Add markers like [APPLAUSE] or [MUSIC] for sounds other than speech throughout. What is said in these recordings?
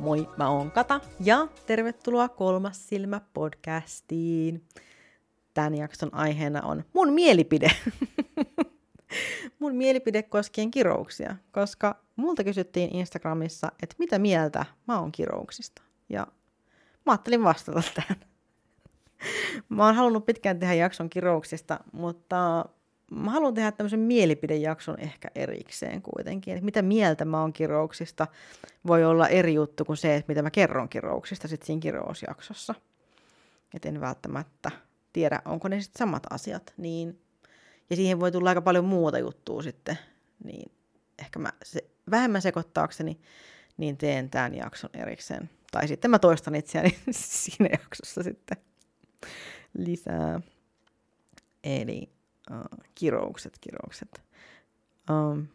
Moi, mä oon Kata ja tervetuloa Kolmas silmä podcastiin. Tämän jakson aiheena on mun mielipide. [LAUGHS] mun mielipide koskien kirouksia, koska multa kysyttiin Instagramissa, että mitä mieltä mä oon kirouksista. Ja mä ajattelin vastata tähän. [LAUGHS] mä oon halunnut pitkään tehdä jakson kirouksista, mutta mä haluan tehdä tämmöisen mielipidejakson ehkä erikseen kuitenkin. Että mitä mieltä mä oon kirouksista voi olla eri juttu kuin se, että mitä mä kerron kirouksista sitten siinä kirousjaksossa. Että en välttämättä tiedä, onko ne sitten samat asiat. Niin, ja siihen voi tulla aika paljon muuta juttua sitten. Niin ehkä mä se, vähemmän sekoittaakseni, niin teen tämän jakson erikseen. Tai sitten mä toistan itseäni [LAUGHS] siinä jaksossa sitten lisää. Eli uh, kiroukset, kiroukset. Um,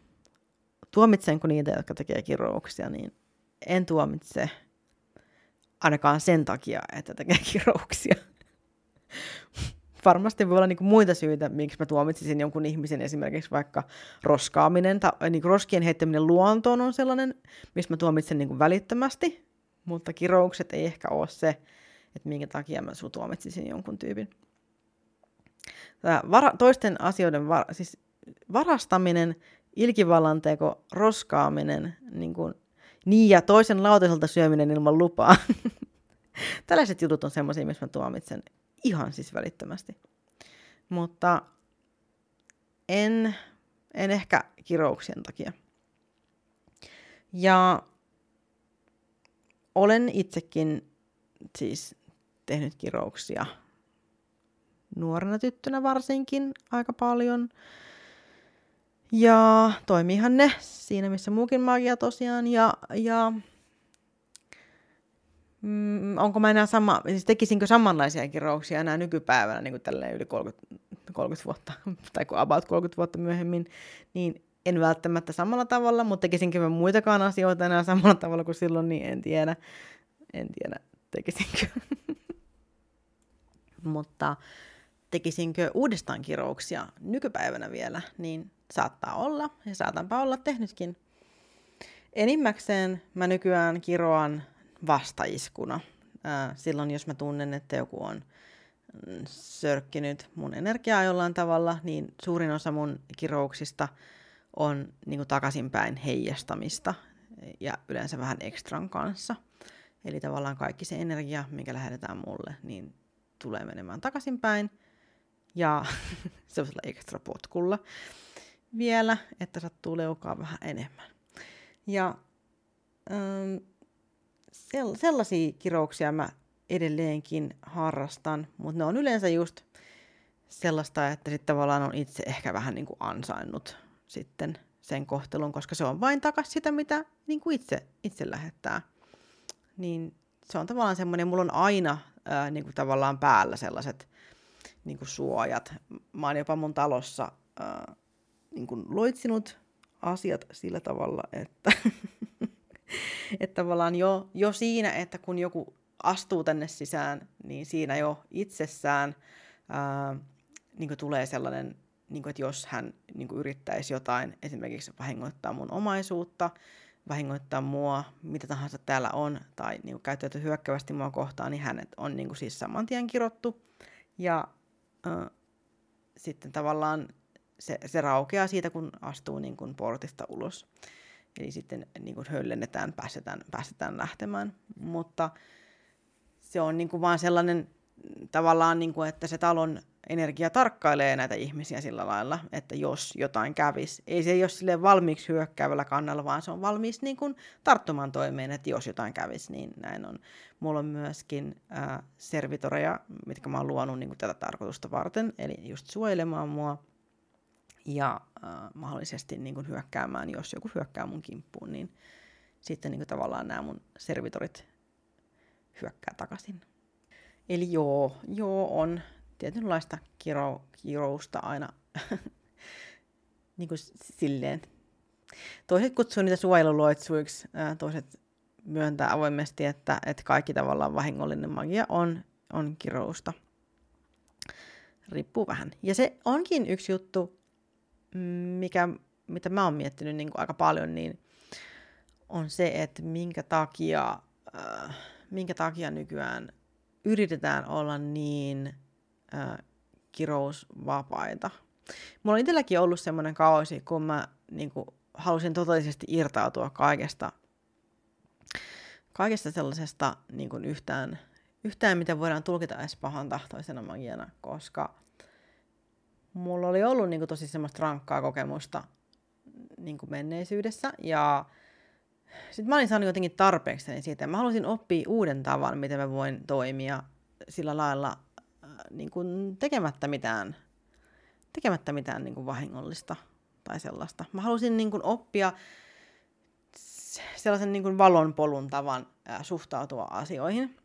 tuomitsenko niitä, jotka tekee kirouksia, niin en tuomitse ainakaan sen takia, että tekee [LAUGHS] kirouksia. Varmasti voi olla niinku muita syitä, miksi mä tuomitsisin jonkun ihmisen, esimerkiksi vaikka roskaaminen tai niinku roskien heittäminen luontoon on sellainen, mistä mä tuomitsen niinku välittömästi, mutta kiroukset ei ehkä ole se, että minkä takia mä sun tuomitsisin jonkun tyypin vara, toisten asioiden, var, siis varastaminen, ilkivallan teko, roskaaminen, niin, kuin, niin ja toisen lautaselta syöminen ilman lupaa. [LAUGHS] Tällaiset jutut on semmoisia, missä mä tuomitsen ihan siis välittömästi. Mutta en, en ehkä kirouksien takia. Ja olen itsekin siis tehnyt kirouksia nuorena tyttönä varsinkin aika paljon. Ja toimiihan ne siinä, missä muukin magia tosiaan. Ja, ja mm, onko mä enää sama, siis tekisinkö samanlaisia kirouksia enää nykypäivänä, niin kuin tälleen yli 30, 30 vuotta, [LAUGHS] tai kuin about 30 vuotta myöhemmin, niin en välttämättä samalla tavalla, mutta tekisinkö mä muitakaan asioita enää samalla tavalla kuin silloin, niin en tiedä. En tiedä, tekisinkö. [LAUGHS] mutta tekisinkö uudestaan kirouksia nykypäivänä vielä, niin saattaa olla, ja saatanpa olla tehnytkin. Enimmäkseen mä nykyään kiroan vastaiskuna. silloin, jos mä tunnen, että joku on mm, sörkkinyt mun energiaa jollain tavalla, niin suurin osa mun kirouksista on niin kuin takaisinpäin heijastamista ja yleensä vähän ekstran kanssa. Eli tavallaan kaikki se energia, mikä lähetetään mulle, niin tulee menemään takaisinpäin – ja [LAUGHS] semmoisella ekstra potkulla vielä, että sattuu leukaa vähän enemmän. Ja ähm, sell- sellaisia kirouksia mä edelleenkin harrastan, mutta ne on yleensä just sellaista, että sitten tavallaan on itse ehkä vähän niin kuin ansainnut sitten sen kohtelun, koska se on vain takas sitä, mitä niin kuin itse, itse lähettää. Niin se on tavallaan semmoinen, mulla on aina ää, niin kuin tavallaan päällä sellaiset niin kuin suojat. Mä oon jopa mun talossa ää, niin kuin loitsinut asiat sillä tavalla, että, [LAUGHS] että tavallaan jo, jo siinä, että kun joku astuu tänne sisään, niin siinä jo itsessään ää, niin kuin tulee sellainen, niin kuin, että jos hän niin kuin yrittäisi jotain, esimerkiksi vahingoittaa mun omaisuutta, vahingoittaa mua, mitä tahansa täällä on, tai niin käyttäytyy hyökkävästi mua kohtaan, niin hänet on niin kuin siis saman tien kirottu. Ja sitten tavallaan se, se raukeaa siitä, kun astuu niin kuin portista ulos. Eli sitten niin kuin höllennetään, päästetään, päästetään lähtemään. Mutta se on niin kuin vaan sellainen tavallaan, niin kuin, että se talon energia tarkkailee näitä ihmisiä sillä lailla, että jos jotain kävisi. Ei se ole sille valmiiksi hyökkäävällä kannalla, vaan se on valmis niin kuin tarttumaan toimeen, että jos jotain kävisi, niin näin on. Mulla on myöskin äh, servitoreja, mitkä mä oon luonut niin kuin tätä tarkoitusta varten, eli just suojelemaan mua ja äh, mahdollisesti niin kuin hyökkäämään, jos joku hyökkää mun kimppuun, niin sitten niin kuin tavallaan nämä mun servitorit hyökkää takaisin. Eli joo, joo on tietynlaista kiro, kirousta aina [LAUGHS] niin kuin silleen. Toiset kutsuu niitä suojeluluotsuiksi, toiset myöntää avoimesti, että, että kaikki tavallaan vahingollinen magia on, on kirousta. Riippuu vähän. Ja se onkin yksi juttu, mikä, mitä mä oon miettinyt niin kuin aika paljon, niin on se, että minkä takia äh, minkä takia nykyään yritetään olla niin kirousvapaita. Mulla on itselläkin ollut semmoinen kausi, kun mä niin kuin, halusin totaalisesti irtautua kaikesta, kaikesta sellaisesta niin kuin yhtään, yhtään, mitä voidaan tulkita edes pahan tahtoisena magiana, koska mulla oli ollut niin kuin, tosi semmoista rankkaa kokemusta niin kuin menneisyydessä, ja sitten mä olin saanut jotenkin tarpeeksi siitä, mä halusin oppia uuden tavan, miten mä voin toimia sillä lailla niin kuin tekemättä mitään, tekemättä mitään niin kuin vahingollista tai sellaista. Mä halusin niin kuin oppia sellaisen niin kuin valonpolun tavan suhtautua asioihin.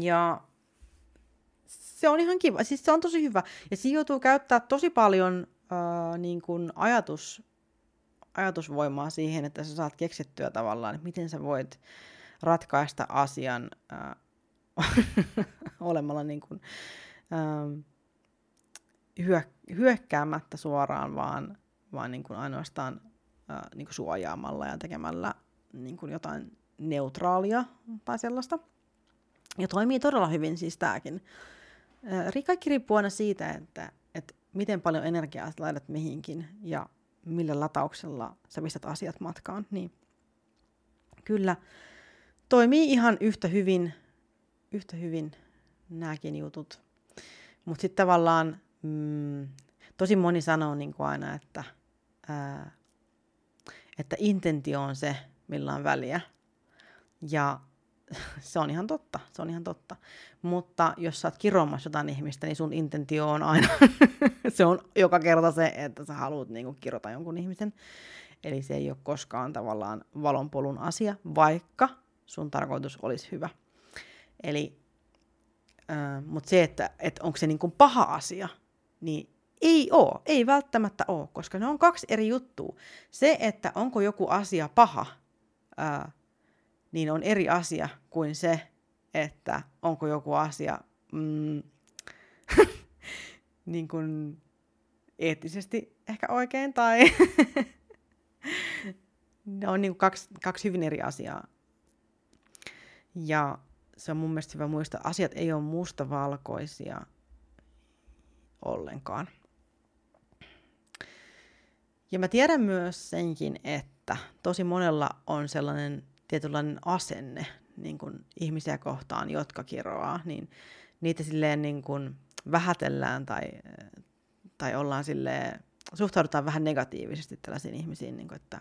Ja se on ihan kiva. Siis se on tosi hyvä. Ja siinä joutuu käyttää tosi paljon äh, niin kuin ajatus, ajatusvoimaa siihen, että sä saat keksittyä tavallaan, että miten sä voit ratkaista asian äh, [LAUGHS] olemalla niin kuin, äh, hyö, hyökkäämättä suoraan, vaan, vaan niin kuin ainoastaan äh, niin kuin suojaamalla ja tekemällä niin kuin jotain neutraalia tai sellaista. Ja toimii todella hyvin siis tämäkin. Äh, kaikki riippuu aina siitä, että, että miten paljon energiaa laitat mihinkin ja millä latauksella sä pistät asiat matkaan. Niin kyllä toimii ihan yhtä hyvin, yhtä hyvin nämäkin jutut. Mutta sitten tavallaan mm, tosi moni sanoo niin kuin aina, että, ää, että intentio on se, millä on väliä. Ja [LAUGHS] se on ihan totta, se on ihan totta. Mutta jos sä oot kiromassa jotain ihmistä, niin sun intentio on aina, [LAUGHS] se on joka kerta se, että sä haluat niin kirota jonkun ihmisen. Eli se ei ole koskaan tavallaan valonpolun asia, vaikka sun tarkoitus olisi hyvä. Eli, äh, mutta se, että, että onko se niin kuin paha asia, niin ei oo, ei välttämättä oo, koska ne on kaksi eri juttua. Se, että onko joku asia paha, ää, niin on eri asia kuin se, että onko joku asia mm, [LAUGHS] niin kuin eettisesti ehkä oikein tai [LAUGHS] ne on niin kuin kaksi, kaksi hyvin eri asiaa. Ja se on mun mielestä hyvä muistaa, asiat ei ole mustavalkoisia ollenkaan. Ja mä tiedän myös senkin, että tosi monella on sellainen tietynlainen asenne niin kuin ihmisiä kohtaan, jotka kiroaa, niin niitä silleen niin kuin vähätellään tai, tai ollaan silleen, suhtaudutaan vähän negatiivisesti tällaisiin ihmisiin, niin kuin, että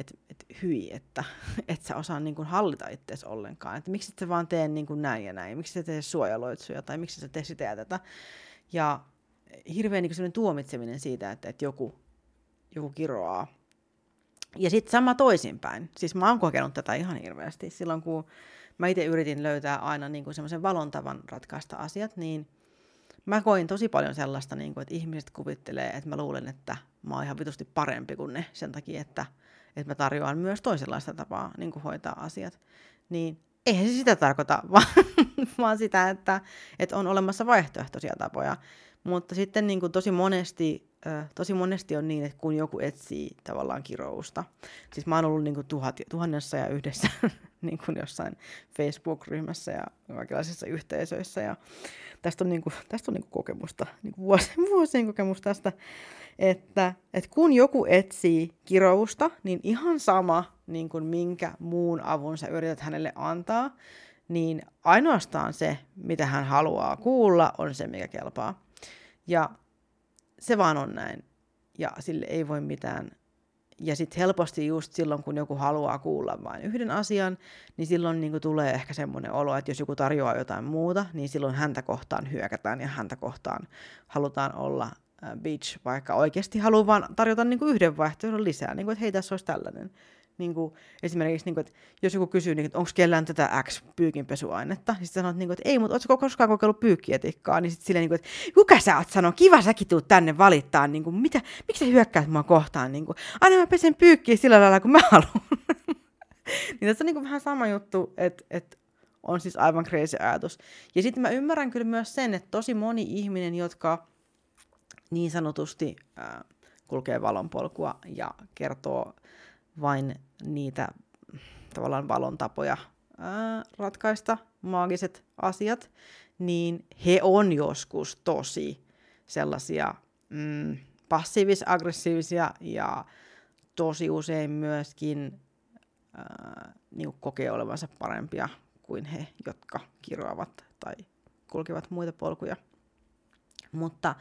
et, et hyi, että [LAUGHS] et sä osaa niin kuin hallita itseäsi ollenkaan, että miksi et sä vaan tee niin kuin näin ja näin, miksi sä tee suojaloitsuja tai miksi sä tee sitä ja tätä. Ja hirveän niin tuomitseminen siitä, että, että joku, joku kiroaa. Ja sitten sama toisinpäin. Siis mä oon kokenut tätä ihan hirveästi. Silloin kun mä itse yritin löytää aina niin semmoisen valontavan ratkaista asiat, niin mä koin tosi paljon sellaista, niin kuin, että ihmiset kuvittelee, että mä luulen, että mä oon ihan vitusti parempi kuin ne sen takia, että, että mä tarjoan myös toisenlaista tapaa niin kuin hoitaa asiat. Niin eihän se sitä tarkoita, [LAUGHS] vaan, vaan sitä, että, että on olemassa vaihtoehtoisia tapoja. Mutta sitten niin kuin tosi monesti tosi monesti on niin, että kun joku etsii tavallaan kirousta, siis mä oon ollut niin kuin tuhat, tuhannessa ja yhdessä [LAUGHS] niin kuin jossain Facebook-ryhmässä ja kaikenlaisissa yhteisöissä ja tästä on, niin kuin, tästä on niin kuin kokemusta, niin kuin vuosien, [LAUGHS] vuosien kokemus tästä, että, että kun joku etsii kirousta, niin ihan sama niin kuin minkä muun avun sä yrität hänelle antaa, niin ainoastaan se, mitä hän haluaa kuulla, on se, mikä kelpaa. Ja se vaan on näin. Ja sille ei voi mitään. Ja sitten helposti just silloin, kun joku haluaa kuulla vain yhden asian, niin silloin niin tulee ehkä semmoinen olo, että jos joku tarjoaa jotain muuta, niin silloin häntä kohtaan hyökätään ja häntä kohtaan halutaan olla bitch, vaikka oikeasti haluaa vaan tarjota niin kuin yhden vaihtoehdon lisää, niin kuin, että hei, tässä olisi tällainen niin kuin, esimerkiksi, niin kuin, että jos joku kysyy, niin, että onko kellään tätä X-pyykinpesuainetta, niin sitten sanot, niin kuin, että ei, mutta oletko koskaan kokeillut pyykkietikkaa, niin sitten silleen, niin kuin, että kuka sä oot sanoo, kiva säkin tuut tänne valittaa, niin kuin, mitä, miksi sä hyökkäät mua kohtaan, niin kuin, aina mä pesen pyykkiä sillä lailla, kun mä haluan. [LAUGHS] niin tässä on niin kuin vähän sama juttu, että, että on siis aivan crazy ajatus. Ja sitten mä ymmärrän kyllä myös sen, että tosi moni ihminen, jotka niin sanotusti äh, kulkee valonpolkua ja kertoo vain niitä tavallaan valon tapoja ratkaista maagiset asiat, niin he on joskus tosi sellaisia mm, passiivis-aggressiivisia ja tosi usein myöskin ää, niin kokee olevansa parempia kuin he, jotka kiroavat tai kulkevat muita polkuja. Mutta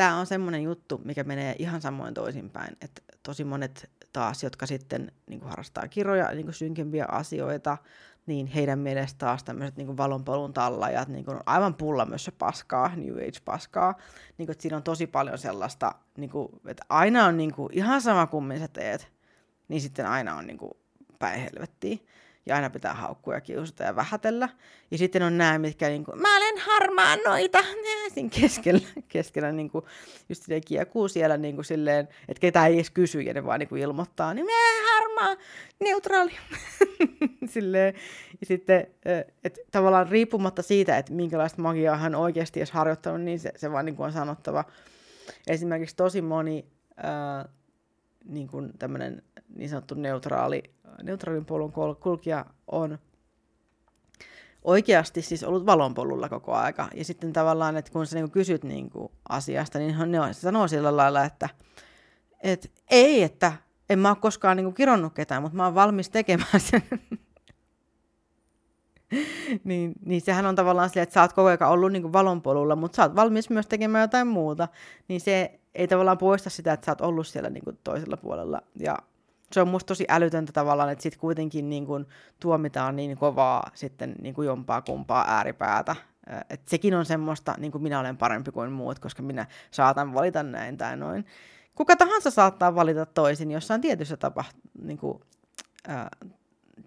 tämä on semmoinen juttu, mikä menee ihan samoin toisinpäin, että tosi monet taas, jotka sitten niin kuin harrastaa kiroja, niin kuin synkempiä asioita, niin heidän mielestä taas tämmöiset niin valonpolun tallajat niin kuin aivan pulla myös se paskaa, New Age-paskaa. Niin kuin, että siinä on tosi paljon sellaista, niin kuin, että aina on niin kuin, ihan sama kummin sä teet, niin sitten aina on niin päin helvettiin ja aina pitää haukkua ja kiusata ja vähätellä. Ja sitten on nämä, mitkä niin kuin, mä olen harmaa noita, siinä keskellä, [LAUGHS] keskellä niin kuin, just silleen kiekuu siellä niin kuin silleen, että ketään ei edes kysy ja ne vaan niin kuin ilmoittaa, niin mä harmaa, neutraali. [LAUGHS] silleen, ja sitten, että tavallaan riippumatta siitä, että minkälaista magiaa hän oikeasti olisi harjoittanut, niin se, se vaan niin kuin on sanottava. Esimerkiksi tosi moni niin kuin niin sanottu neutraali, neutraalin polun kulkija on oikeasti siis ollut valonpolulla koko aika. Ja sitten tavallaan, että kun sä niin kysyt niin kuin asiasta, niin ne se sanoo sillä lailla, että et, ei, että en mä ole koskaan niin kuin kironnut ketään, mutta mä oon valmis tekemään sen. [LAUGHS] niin, niin sehän on tavallaan silleen, että sä oot koko ajan ollut niin kuin valonpolulla, mutta sä oot valmis myös tekemään jotain muuta. Niin se ei tavallaan poista sitä, että sä oot ollut siellä niin kuin toisella puolella. Ja se on musta tosi älytöntä tavallaan, että sitten kuitenkin niin kuin tuomitaan niin kovaa sitten niin kuin jompaa kumpaa ääripäätä. Et sekin on semmoista, niin kuin minä olen parempi kuin muut, koska minä saatan valita näin tai noin. Kuka tahansa saattaa valita toisin jossain tietyssä tapa, niin kuin, ää,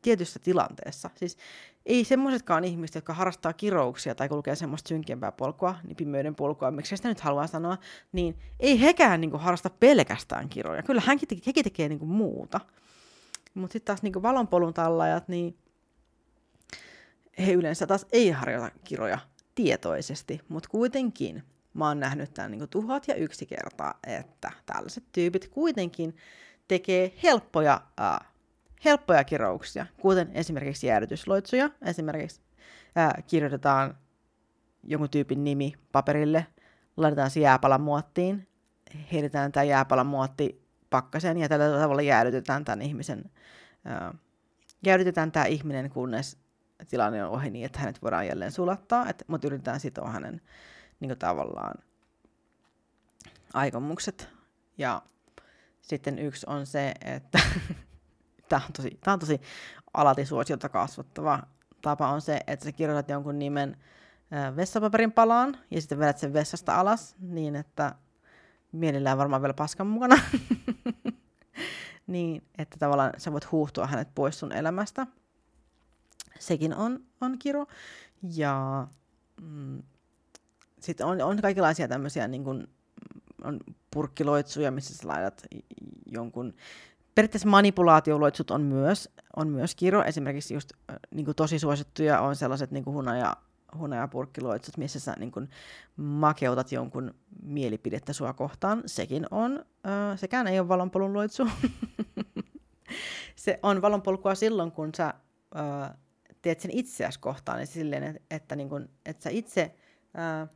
tietyssä tilanteessa. Siis ei semmoisetkaan ihmiset, jotka harrastaa kirouksia tai kulkee semmoista synkempää polkua, niin pimeyden polkua, miksi sitä nyt haluaa sanoa, niin ei hekään niin kuin, harrasta pelkästään kiroja. Kyllä hänkin teke, hekin tekee niin kuin, muuta. Mutta sitten taas niin kuin valonpolun tallajat, niin he yleensä taas ei harjoita kiroja tietoisesti, mutta kuitenkin mä oon nähnyt tämän niin tuhat ja yksi kertaa, että tällaiset tyypit kuitenkin tekee helppoja äh, helppoja kirouksia, kuten esimerkiksi jäädytysloitsuja. Esimerkiksi ää, kirjoitetaan jonkun tyypin nimi paperille, laitetaan se jääpalan muottiin, heitetään tämä jääpalan muotti pakkaseen ja tällä tavalla jäädytetään tämän ihmisen, ää, jäädytetään tämä ihminen, kunnes tilanne on ohi niin, että hänet voidaan jälleen sulattaa, et, mutta yritetään sitoa hänen niin kuin tavallaan aikomukset. Ja sitten yksi on se, että [LAUGHS] tämä on tosi, tämä on tosi alatisuosiota kasvattava tapa on se, että sä kirjoitat jonkun nimen vessapaperin palaan ja sitten vedät sen vessasta alas niin, että mielellään varmaan vielä paskan mukana. [LAUGHS] niin, että tavallaan sä voit huuhtua hänet pois sun elämästä. Sekin on, on kiro. Ja mm, sitten on, on kaikenlaisia tämmöisiä niin kuin, on purkkiloitsuja, missä sä laitat jonkun periaatteessa manipulaatioloitsut on myös, on myös kiro. Esimerkiksi just niin kuin tosi suosittuja on sellaiset niin kuin hunaja, hunajapurkkiloitsut, missä sä niin kuin makeutat jonkun mielipidettä sua kohtaan. Sekin on, äh, sekään ei ole valonpolun loitsu. [LAUGHS] se on valonpolkua silloin, kun sä äh, teet sen itseäsi kohtaan, niin silleen, että, että, niin kuin, että sä itse äh,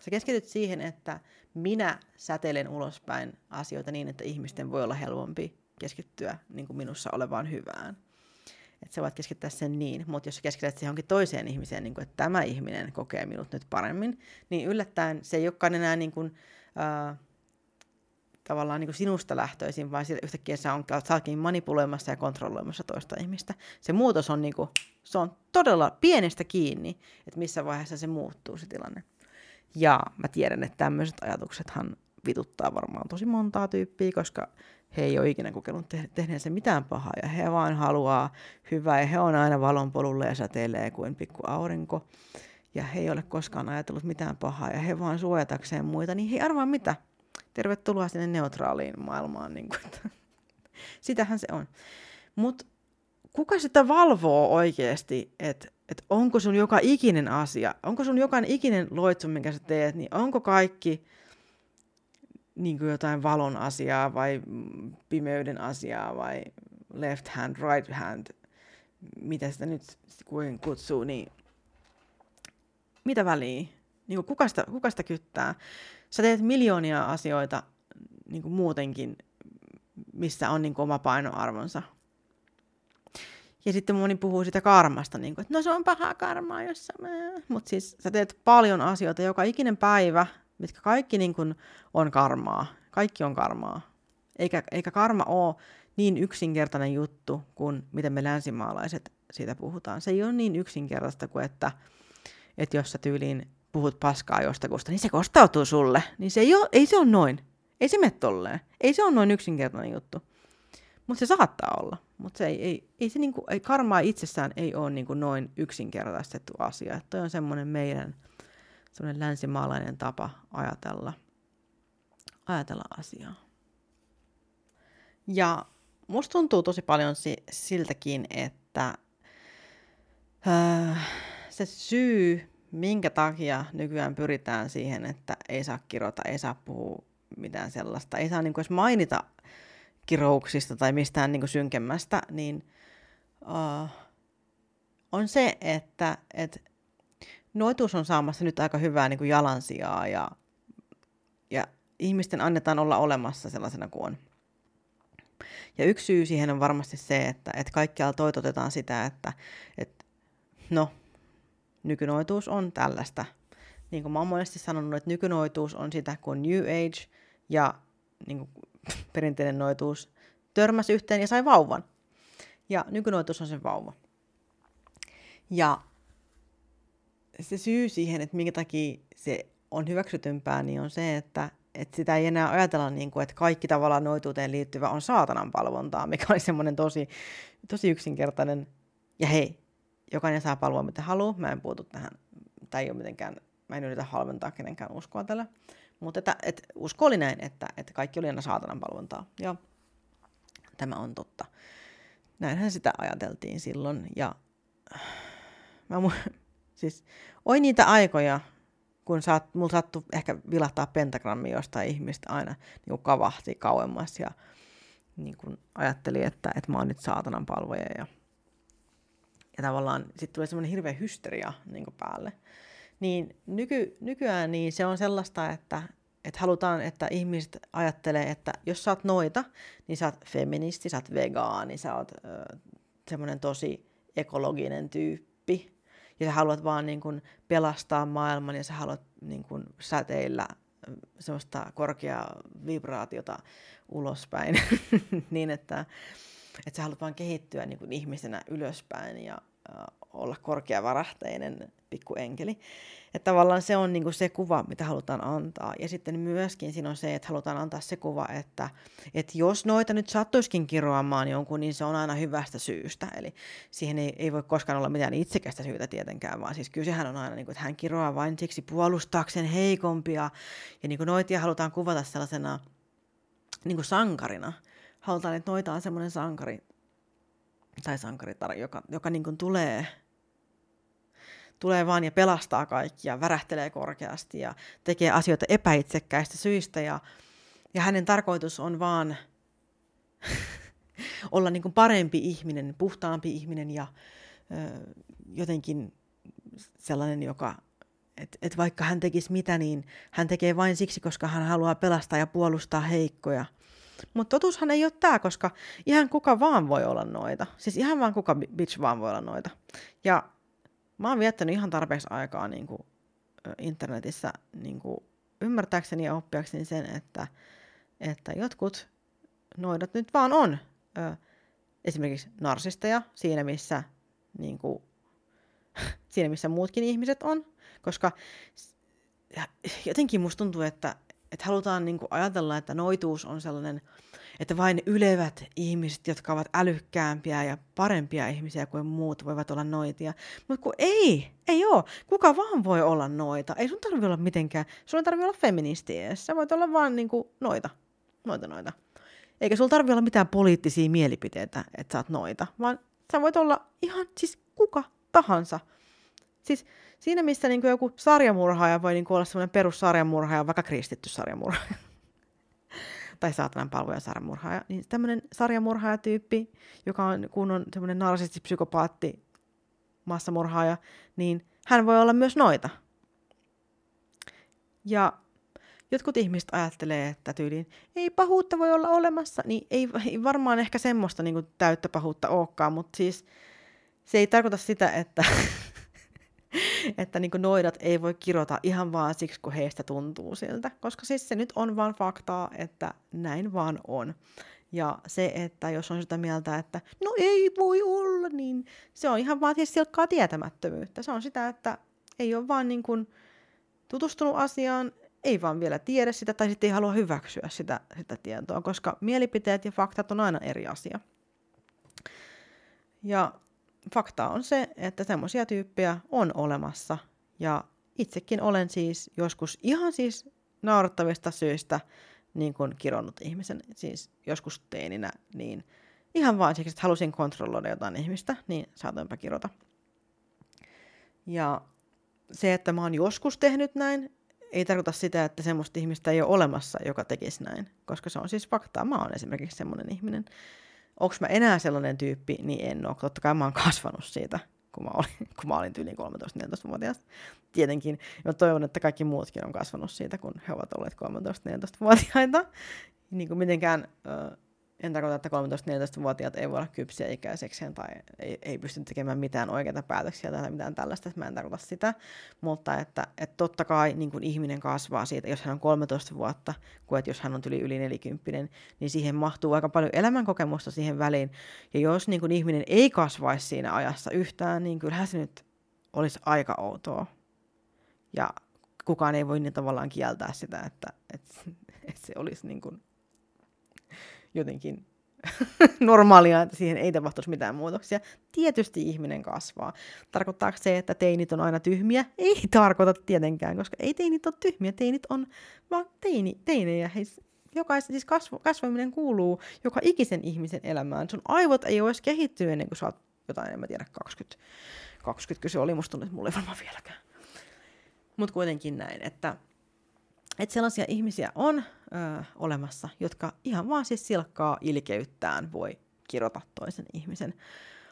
sä keskityt siihen, että minä säteilen ulospäin asioita niin, että ihmisten voi olla helpompi keskittyä niin kuin minussa olevaan hyvään. Että sä voit keskittää sen niin, mutta jos sä keskityt siihen johonkin toiseen ihmiseen, niin kuin, että tämä ihminen kokee minut nyt paremmin, niin yllättäen se ei olekaan enää niin kuin, äh, tavallaan niin kuin sinusta lähtöisin, vaan yhtäkkiä sä, on, manipuloimassa ja kontrolloimassa toista ihmistä. Se muutos on, niin kuin, se on todella pienestä kiinni, että missä vaiheessa se muuttuu se tilanne. Ja mä tiedän, että tämmöiset ajatuksethan vituttaa varmaan tosi montaa tyyppiä, koska he ei ole ikinä kokenut te- tehneensä mitään pahaa ja he vaan haluaa hyvää ja he on aina valonpolulla ja säteilee kuin pikku aurinko. Ja he ei ole koskaan ajatellut mitään pahaa ja he vaan suojatakseen muita, niin he arvaa mitä. Tervetuloa sinne neutraaliin maailmaan. Niin kuin, Sitähän se on. Mutta kuka sitä valvoo oikeasti, että että onko sun joka ikinen asia, onko sun jokainen ikinen loitsu, minkä sä teet, niin onko kaikki niin kuin jotain valon asiaa vai pimeyden asiaa vai left hand, right hand, mitä sitä nyt kuin kutsuu, niin mitä väliä? Niin kuin kuka, sitä, kuka sitä kyttää? Sä teet miljoonia asioita niin kuin muutenkin, missä on niin kuin oma painoarvonsa. Ja sitten moni puhuu sitä karmasta, niin kuin, että no se on paha karmaa, jos sä... Mutta siis sä teet paljon asioita joka ikinen päivä, mitkä kaikki niin kuin on karmaa. Kaikki on karmaa. Eikä, eikä karma ole niin yksinkertainen juttu kuin miten me länsimaalaiset siitä puhutaan. Se ei ole niin yksinkertaista kuin, että, että jos sä tyyliin puhut paskaa jostakusta, niin se kostautuu sulle. Niin se ei, ole, ei se ole noin. Ei se mene tolleen. Ei se ole noin yksinkertainen juttu. Mutta se saattaa olla. Mutta se ei, ei, ei se niinku, ei, karmaa itsessään ei ole niinku noin yksinkertaistettu asia. Toi on semmoinen meidän semmoinen länsimaalainen tapa ajatella, ajatella asiaa. Ja musta tuntuu tosi paljon si- siltäkin, että äh, se syy, minkä takia nykyään pyritään siihen, että ei saa kirota, ei saa puhua mitään sellaista, ei saa niin edes mainita kirouksista tai mistään niin synkemmästä, niin uh, on se, että et noituus on saamassa nyt aika hyvää niin jalansijaa ja, ja ihmisten annetaan olla olemassa sellaisena kuin on. Ja yksi syy siihen on varmasti se, että, että kaikkialla toitotetaan sitä, että, että no, nykynoituus on tällaista. Niin kuin mä oon monesti sanonut, että nykynoituus on sitä kuin New Age ja niin kuin perinteinen noituus törmäsi yhteen ja sai vauvan. Ja nykynoituus on sen vauva. Ja se syy siihen, että minkä takia se on hyväksytympää, niin on se, että, että sitä ei enää ajatella niin kuin, että kaikki tavallaan noituuteen liittyvä on saatanan palvontaa, mikä oli semmoinen tosi, tosi yksinkertainen. Ja hei, jokainen saa palvoa mitä haluaa, mä en puutu tähän, tai ei ole mitenkään, mä en yritä halventaa kenenkään uskoa tällä. Mutta että, että usko oli näin, että, että kaikki oli aina saatanan palvontaa. Ja tämä on totta. Näinhän sitä ajateltiin silloin. Ja mä mu- [LAUGHS] siis, oi niitä aikoja, kun saat, mulla sattui ehkä vilahtaa pentagrammi jostain ihmistä aina niin kavahti kauemmas ja niin kuin ajatteli, että, että mä oon nyt saatanan palvoja ja, ja tavallaan sitten tulee semmoinen hirveä hysteria niin päälle. Niin nyky, nykyään niin se on sellaista, että, että halutaan, että ihmiset ajattelee, että jos sä oot noita, niin sä oot feministi, sä oot vegaani, sä oot semmoinen tosi ekologinen tyyppi. Ja sä haluat vaan niin kun pelastaa maailman ja sä haluat niin kun säteillä semmoista korkeaa vibraatiota ulospäin [LAUGHS] niin, että, että sä haluat vaan kehittyä niin kuin ihmisenä ylöspäin ja olla korkeavarahteinen pikkuenkeli. Että tavallaan se on niin kuin se kuva, mitä halutaan antaa. Ja sitten myöskin siinä on se, että halutaan antaa se kuva, että, että jos noita nyt sattuisikin kiroamaan jonkun, niin se on aina hyvästä syystä. Eli siihen ei, ei voi koskaan olla mitään itsekästä syytä tietenkään, vaan siis kyllä sehän on aina, niin kuin, että hän kiroaa vain siksi puolustaakseen heikompia. Ja niin kuin noitia halutaan kuvata sellaisena niin kuin sankarina. Halutaan, että noita on semmoinen sankari, tai sankaritar, joka, joka niin kuin tulee tulee vaan ja pelastaa kaikkia, värähtelee korkeasti ja tekee asioita epäitsekkäistä syistä ja, ja hänen tarkoitus on vaan [LAUGHS] olla niin kuin parempi ihminen, puhtaampi ihminen ja ö, jotenkin sellainen, joka, että et vaikka hän tekisi mitä, niin hän tekee vain siksi, koska hän haluaa pelastaa ja puolustaa heikkoja. Mutta totuushan ei ole tämä, koska ihan kuka vaan voi olla noita. Siis ihan vaan kuka bitch vaan voi olla noita. Ja mä oon viettänyt ihan tarpeeksi aikaa niin kuin, internetissä niin kuin, ymmärtääkseni ja oppiakseni sen, että, että jotkut noidat nyt vaan on ö, esimerkiksi narsisteja siinä, missä, niin kuin, [LAUGHS] siinä, missä muutkin ihmiset on. Koska jotenkin musta tuntuu, että, että halutaan niin kuin, ajatella, että noituus on sellainen että vain ylevät ihmiset, jotka ovat älykkäämpiä ja parempia ihmisiä kuin muut, voivat olla noitia. Mutta kun ei, ei ole. Kuka vaan voi olla noita. Ei sun tarvi olla mitenkään, sun ei tarvi olla feministi edes. Sä voit olla vaan niinku noita. Noita, noita. Eikä sulla tarvi olla mitään poliittisia mielipiteitä, että sä oot noita, vaan sä voit olla ihan siis kuka tahansa. Siis siinä, missä niin joku sarjamurhaaja voi niin olla semmoinen perussarjamurhaaja, vaikka kristitty sarjamurhaaja tai saatanan palvoja sarjamurhaaja, niin tämmöinen sarjamurhaajatyyppi, joka on kunnon semmoinen narsistipsykopaatti, massamurhaaja, niin hän voi olla myös noita. Ja jotkut ihmiset ajattelee, että tyyliin ei pahuutta voi olla olemassa, niin ei, ei varmaan ehkä semmoista niin täyttä pahuutta olekaan, mutta siis se ei tarkoita sitä, että, [LAUGHS] että niin kuin noidat ei voi kirota ihan vaan siksi, kun heistä tuntuu siltä, koska siis se nyt on vaan faktaa, että näin vaan on. Ja se, että jos on sitä mieltä, että no ei voi olla, niin se on ihan vaan siis silkkaa tietämättömyyttä. Se on sitä, että ei ole vaan niin kuin tutustunut asiaan, ei vaan vielä tiedä sitä tai sitten ei halua hyväksyä sitä, sitä tietoa, koska mielipiteet ja faktat on aina eri asia. Ja fakta on se, että semmoisia tyyppejä on olemassa ja itsekin olen siis joskus ihan siis naurattavista syistä niin kuin kironnut ihmisen, siis joskus teininä, niin ihan vain siksi, että halusin kontrolloida jotain ihmistä, niin saatoinpa kirota. Ja se, että mä oon joskus tehnyt näin, ei tarkoita sitä, että semmoista ihmistä ei ole olemassa, joka tekisi näin, koska se on siis faktaa. Mä oon esimerkiksi semmoinen ihminen. Onko mä enää sellainen tyyppi, niin en ole. Totta kai mä oon kasvanut siitä, kun mä olin, kun mä olin yli 13-14-vuotias. Tietenkin. Ja toivon, että kaikki muutkin on kasvanut siitä, kun he ovat olleet 13-14-vuotiaita. Niin kuin mitenkään en tarkoita, että 13-14-vuotiaat ei voi olla kypsiä ikäisekseen tai ei, ei pysty tekemään mitään oikeita päätöksiä tai mitään tällaista, mä en tarkoita sitä, mutta että, että totta kai niin kuin ihminen kasvaa siitä, jos hän on 13 vuotta, kuin että jos hän on yli, yli 40, niin siihen mahtuu aika paljon elämänkokemusta siihen väliin, ja jos niin kuin ihminen ei kasvaisi siinä ajassa yhtään, niin kyllähän se nyt olisi aika outoa. Ja kukaan ei voi niin tavallaan kieltää sitä, että, että, [LAUGHS] että se olisi niin kuin jotenkin [LAUGHS] normaalia, että siihen ei tapahtuisi mitään muutoksia. Tietysti ihminen kasvaa. Tarkoittaako se, että teinit on aina tyhmiä? Ei tarkoita tietenkään, koska ei teinit ole tyhmiä. Teinit on vaan teini, teinejä. He, jokaisen, siis kasvu, kasvaminen kuuluu joka ikisen ihmisen elämään. Sun aivot ei olisi kehittynyt ennen kuin sä oot jotain, en mä tiedä, 20, 20 se oli, musta ei varmaan vieläkään. Mutta kuitenkin näin, että että sellaisia ihmisiä on ö, olemassa, jotka ihan vaan siis silkkaa ilkeyttään voi kirota toisen ihmisen.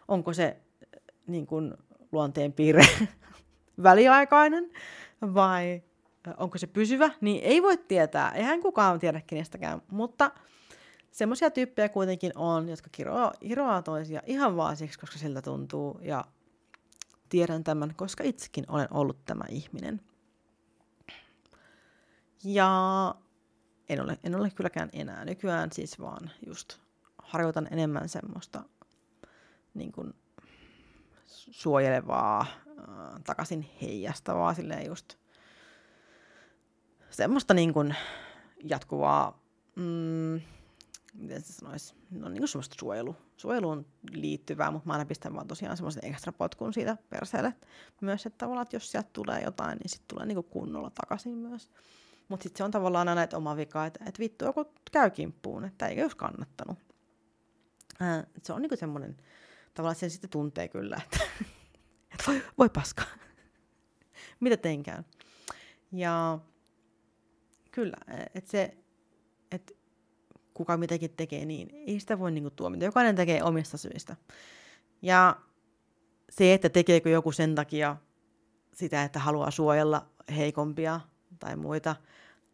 Onko se niin kuin luonteen piirre [LAUGHS] väliaikainen vai onko se pysyvä, niin ei voi tietää. Eihän kukaan tiedä kenestäkään, mutta semmoisia tyyppejä kuitenkin on, jotka kiroaa, kiroaa toisia ihan vaan siksi, koska siltä tuntuu. Ja tiedän tämän, koska itsekin olen ollut tämä ihminen. Ja en ole, en ole kylläkään enää. Nykyään siis vaan just harjoitan enemmän semmoista niin kuin suojelevaa, äh, takaisin heijastavaa, silleen just semmoista niin kuin jatkuvaa, mm, miten se sanoisi, no niin kuin semmoista suojelu, suojeluun liittyvää, mutta mä aina pistän vaan tosiaan semmoisen ekstra potkun siitä perseelle myös, että tavallaan, että jos sieltä tulee jotain, niin sitten tulee niin kuin kunnolla takaisin myös. Mutta sitten se on tavallaan aina että oma vika, että, että vittu joku käy kimppuun, että ei olisi kannattanut. Ää, se on niinku semmoinen, tavallaan sen sitten tuntee kyllä, että, [LAUGHS] että voi, voi paska. [LAUGHS] Mitä teinkään. Ja kyllä, että se, että kuka mitäkin tekee, niin ei sitä voi niinku tuomita. Jokainen tekee omista syistä. Ja se, että tekeekö joku sen takia sitä, että haluaa suojella heikompia tai muita,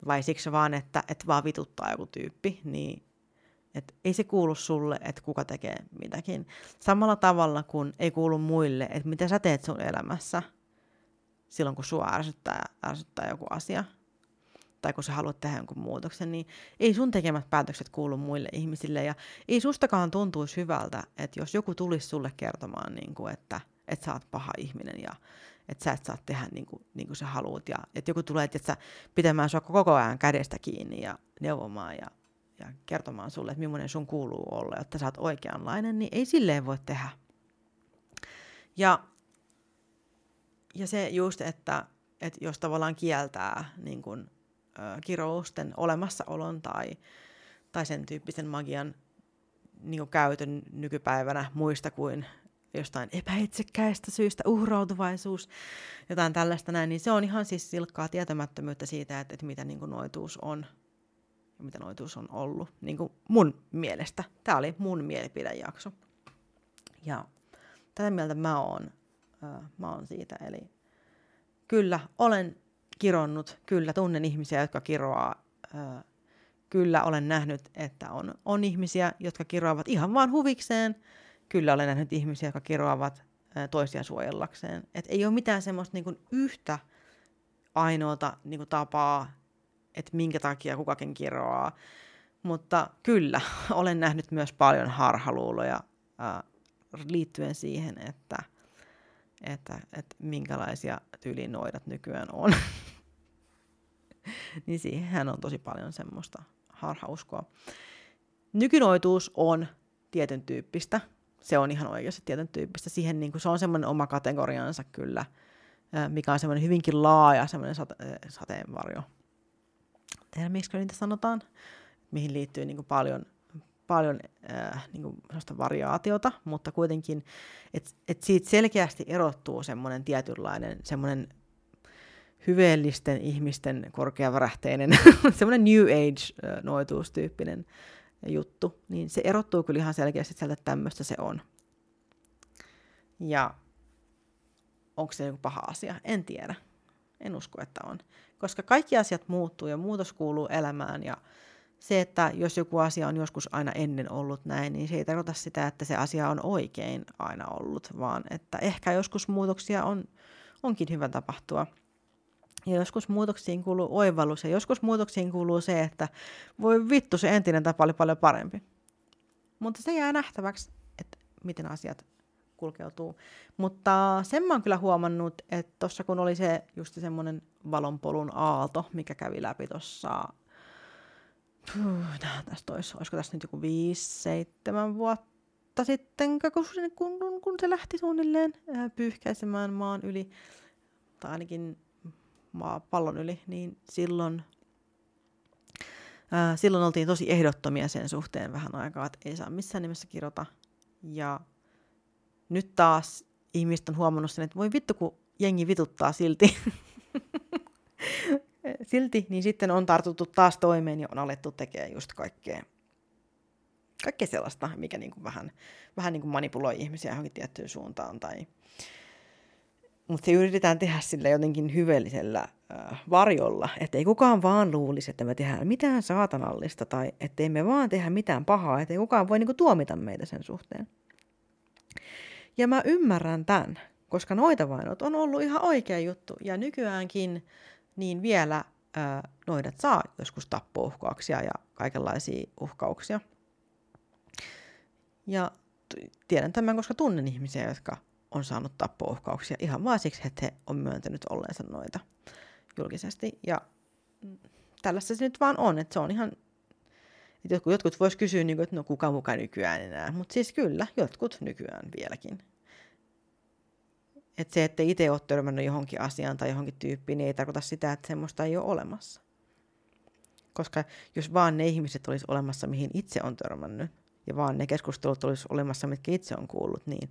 vai siksi vaan, että, että vaan vituttaa joku tyyppi, niin et ei se kuulu sulle, että kuka tekee mitäkin. Samalla tavalla kuin ei kuulu muille, että mitä sä teet sun elämässä silloin, kun sua ärsyttää, ärsyttää joku asia tai kun sä haluat tehdä jonkun muutoksen, niin ei sun tekemät päätökset kuulu muille ihmisille. Ja ei sustakaan tuntuisi hyvältä, että jos joku tulisi sulle kertomaan, niin kuin, että, että sä oot paha ihminen ja että sä et saa tehdä niin kuin, niin kuin sä haluat. Ja että joku tulee että sä pitämään sua koko ajan kädestä kiinni ja neuvomaan ja, ja kertomaan sulle, että millainen sun kuuluu olla, että sä oot oikeanlainen, niin ei silleen voi tehdä. Ja, ja se just, että, että jos tavallaan kieltää niin kuin, ö, kirousten olemassaolon tai, tai sen tyyppisen magian niin kuin käytön nykypäivänä muista kuin jostain epäitsekkäistä syystä, uhrautuvaisuus, jotain tällaista näin, niin se on ihan siis silkkaa tietämättömyyttä siitä, että, että mitä niin kuin noituus on. ja mitä noituus on ollut, niin kuin mun mielestä. Tämä oli mun mielipidejakso. Ja tätä mieltä mä oon, äh, mä oon siitä. Eli kyllä, olen kironnut, kyllä tunnen ihmisiä, jotka kiroaa. Äh, kyllä olen nähnyt, että on, on ihmisiä, jotka kiroavat ihan vaan huvikseen. Kyllä olen nähnyt ihmisiä, jotka kiroavat toisia suojellakseen. Et ei ole mitään semmoista niin kuin yhtä ainoata niin kuin tapaa, että minkä takia kukakin kiroaa. Mutta kyllä, [LAUGHS] olen nähnyt myös paljon harhaluuloja äh, liittyen siihen, että, että, että minkälaisia tyylinoidat nykyään on. [LAUGHS] niin siihen on tosi paljon semmoista harhauskoa. Nykynoituus on tietyn tyyppistä. Se on ihan oikeasti tietyn tyyppistä. Siihen niin kuin, se on semmoinen oma kategoriansa kyllä, mikä on semmoinen hyvinkin laaja semmoinen sate- sateenvarjo. Tiedän, miksi niitä sanotaan, mihin liittyy niin kuin paljon paljon äh, niin kuin variaatiota, mutta kuitenkin, että et siitä selkeästi erottuu semmoinen tietynlainen, semmoinen hyveellisten ihmisten korkeavarähteinen, [LAUGHS] semmoinen New Age-noituustyyppinen juttu, niin se erottuu kyllä ihan selkeästi sieltä, että tämmöistä se on. Ja onko se joku paha asia? En tiedä. En usko, että on. Koska kaikki asiat muuttuu ja muutos kuuluu elämään ja se, että jos joku asia on joskus aina ennen ollut näin, niin se ei tarkoita sitä, että se asia on oikein aina ollut, vaan että ehkä joskus muutoksia on, onkin hyvä tapahtua. Ja joskus muutoksiin kuuluu oivallus ja joskus muutoksiin kuuluu se, että voi vittu, se entinen tapa oli paljon parempi. Mutta se jää nähtäväksi, että miten asiat kulkeutuu. Mutta sen mä oon kyllä huomannut, että tuossa kun oli se just semmoinen valonpolun aalto, mikä kävi läpi tuossa tästä olisi, olisiko tässä nyt joku 5-7 vuotta sitten, kun, kun, kun se lähti suunnilleen pyyhkäisemään maan yli, tai ainakin pallon yli, niin silloin, ää, silloin oltiin tosi ehdottomia sen suhteen vähän aikaa, että ei saa missään nimessä kirjoita. Ja nyt taas ihmiset on huomannut sen, että voi vittu, kun jengi vituttaa silti. [LAUGHS] silti, niin sitten on tartuttu taas toimeen ja on alettu tekemään just kaikkea, kaikkea sellaista, mikä niin kuin vähän, vähän niin kuin manipuloi ihmisiä johonkin tiettyyn suuntaan. Tai... Mutta se yritetään tehdä sillä jotenkin hyvellisellä äh, varjolla, että ei kukaan vaan luulisi, että me tehdään mitään saatanallista tai että me vaan tehdä mitään pahaa, että ei kukaan voi niin kuin, tuomita meitä sen suhteen. Ja mä ymmärrän tämän, koska noita vainot on ollut ihan oikea juttu. Ja nykyäänkin niin vielä ää, noidat saa joskus tappouhkauksia ja kaikenlaisia uhkauksia. Ja tiedän tämän, koska tunnen ihmisiä, jotka on saanut tappouhkauksia ihan vaan siksi, että he on myöntänyt olleensa noita julkisesti. Ja tällaista se nyt vaan on, että se on ihan että jotkut, jotkut vois kysyä, niin kuin, että no kuka muka nykyään enää. Mutta siis kyllä, jotkut nykyään vieläkin. Että se, että itse ole törmännyt johonkin asiaan tai johonkin tyyppiin, niin ei tarkoita sitä, että semmoista ei ole olemassa. Koska jos vaan ne ihmiset olisi olemassa, mihin itse on törmännyt, ja vaan ne keskustelut olisi olemassa, mitkä itse on kuullut, niin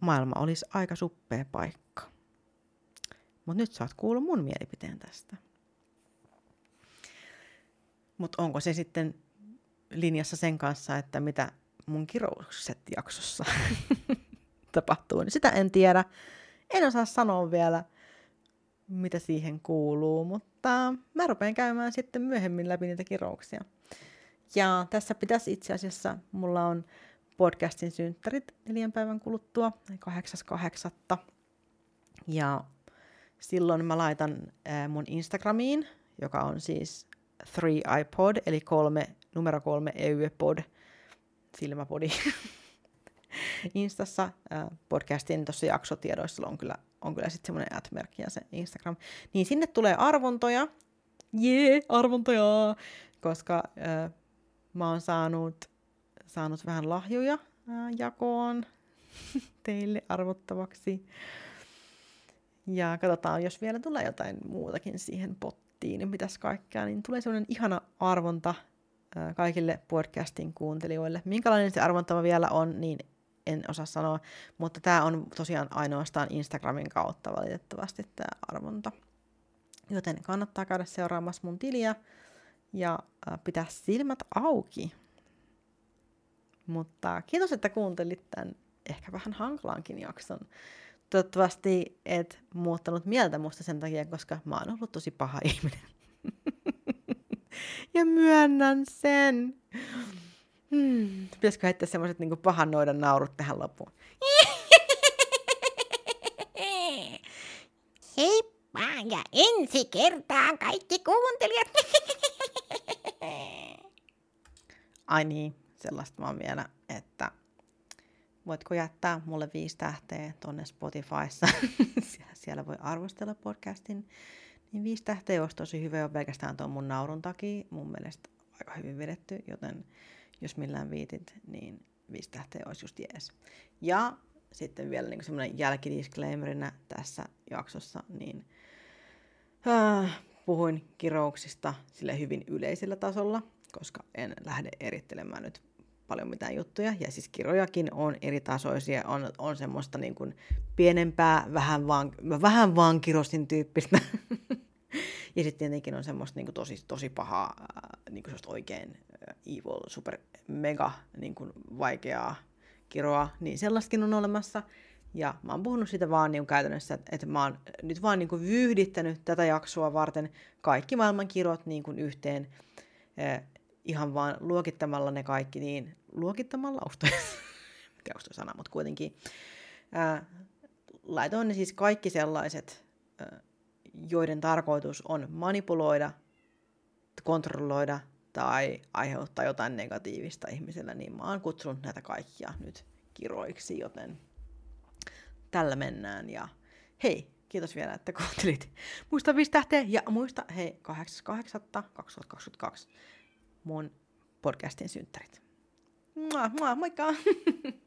maailma olisi aika suppea paikka. Mutta nyt saat kuulla mun mielipiteen tästä. Mutta onko se sitten linjassa sen kanssa, että mitä mun kiroukset jaksossa [LAUGHS] tapahtuu, niin sitä en tiedä. En osaa sanoa vielä, mitä siihen kuuluu, mutta mä rupean käymään sitten myöhemmin läpi niitä kirouksia. Ja tässä pitäisi itse asiassa, mulla on podcastin synttärit neljän päivän kuluttua, 8.8. Ja silloin mä laitan mun Instagramiin, joka on siis 3iPod, eli kolme, numero kolme EYPod, silmäpodi. [LAUGHS] Instassa podcastin tuossa jaksotiedoissa on kyllä, on kyllä sitten semmoinen at-merkki ja se Instagram. Niin sinne tulee arvontoja. Jee, arvontoja! Koska äh, mä oon saanut, saanut vähän lahjoja jakoon [LAUGHS] teille arvottavaksi. Ja katsotaan, jos vielä tulee jotain muutakin siihen pottiin, niin mitäs kaikkea, niin tulee semmoinen ihana arvonta kaikille podcastin kuuntelijoille. Minkälainen se arvontava vielä on, niin en osaa sanoa, mutta tämä on tosiaan ainoastaan Instagramin kautta valitettavasti tämä arvonta. Joten kannattaa käydä seuraamassa mun tiliä ja pitää silmät auki. Mutta kiitos, että kuuntelit tämän ehkä vähän hankalankin jakson. Toivottavasti et muuttanut mieltä musta sen takia, koska mä oon ollut tosi paha ihminen. [LAUGHS] ja myönnän sen. Hmm. Pitäisikö heittää semmoiset niin pahan noidan naurut tähän loppuun? [LAUGHS] Heippa ja ensi kertaan kaikki kuuntelijat. [LAUGHS] Ai niin, sellaista vaan vielä, että voitko jättää mulle viisi tähteä tonne Spotifyssa. [LAUGHS] Siellä voi arvostella podcastin. Niin viisi tähteä olisi tosi hyvä jo pelkästään tuon mun naurun takia. Mun mielestä aika hyvin vedetty, joten jos millään viitit, niin viisi tähteä olisi just jees. Ja sitten vielä niin semmoinen jälkidisclaimerina tässä jaksossa, niin äh, puhuin kirouksista sille hyvin yleisellä tasolla, koska en lähde erittelemään nyt paljon mitään juttuja. Ja siis kirojakin on eri tasoisia, on, on semmoista niin kuin pienempää, vähän vaan, vähän vaan kirostin tyyppistä. [LAUGHS] ja sitten tietenkin on semmoista niin kuin tosi, tosi pahaa, niin kuin oikein evil, super, mega niin kuin vaikeaa kiroa, niin sellaistakin on olemassa. Ja mä oon puhunut siitä vaan niin käytännössä, että, että mä oon nyt vaan niin vyyhdittänyt tätä jaksoa varten kaikki maailman kirot niin yhteen eh, ihan vaan luokittamalla ne kaikki niin, luokittamalla ustoja, [LAUGHS] mikä sana, mutta kuitenkin. Eh, laitoin ne siis kaikki sellaiset, eh, joiden tarkoitus on manipuloida, kontrolloida tai aiheuttaa jotain negatiivista ihmisellä, niin mä oon kutsunut näitä kaikkia nyt kiroiksi, joten tällä mennään. Ja hei, kiitos vielä, että kuuntelit. Muista viisi tähteä ja muista, hei, 8.8.2022 mun podcastin synttärit. Mua, mua, moikka! [LAUGHS]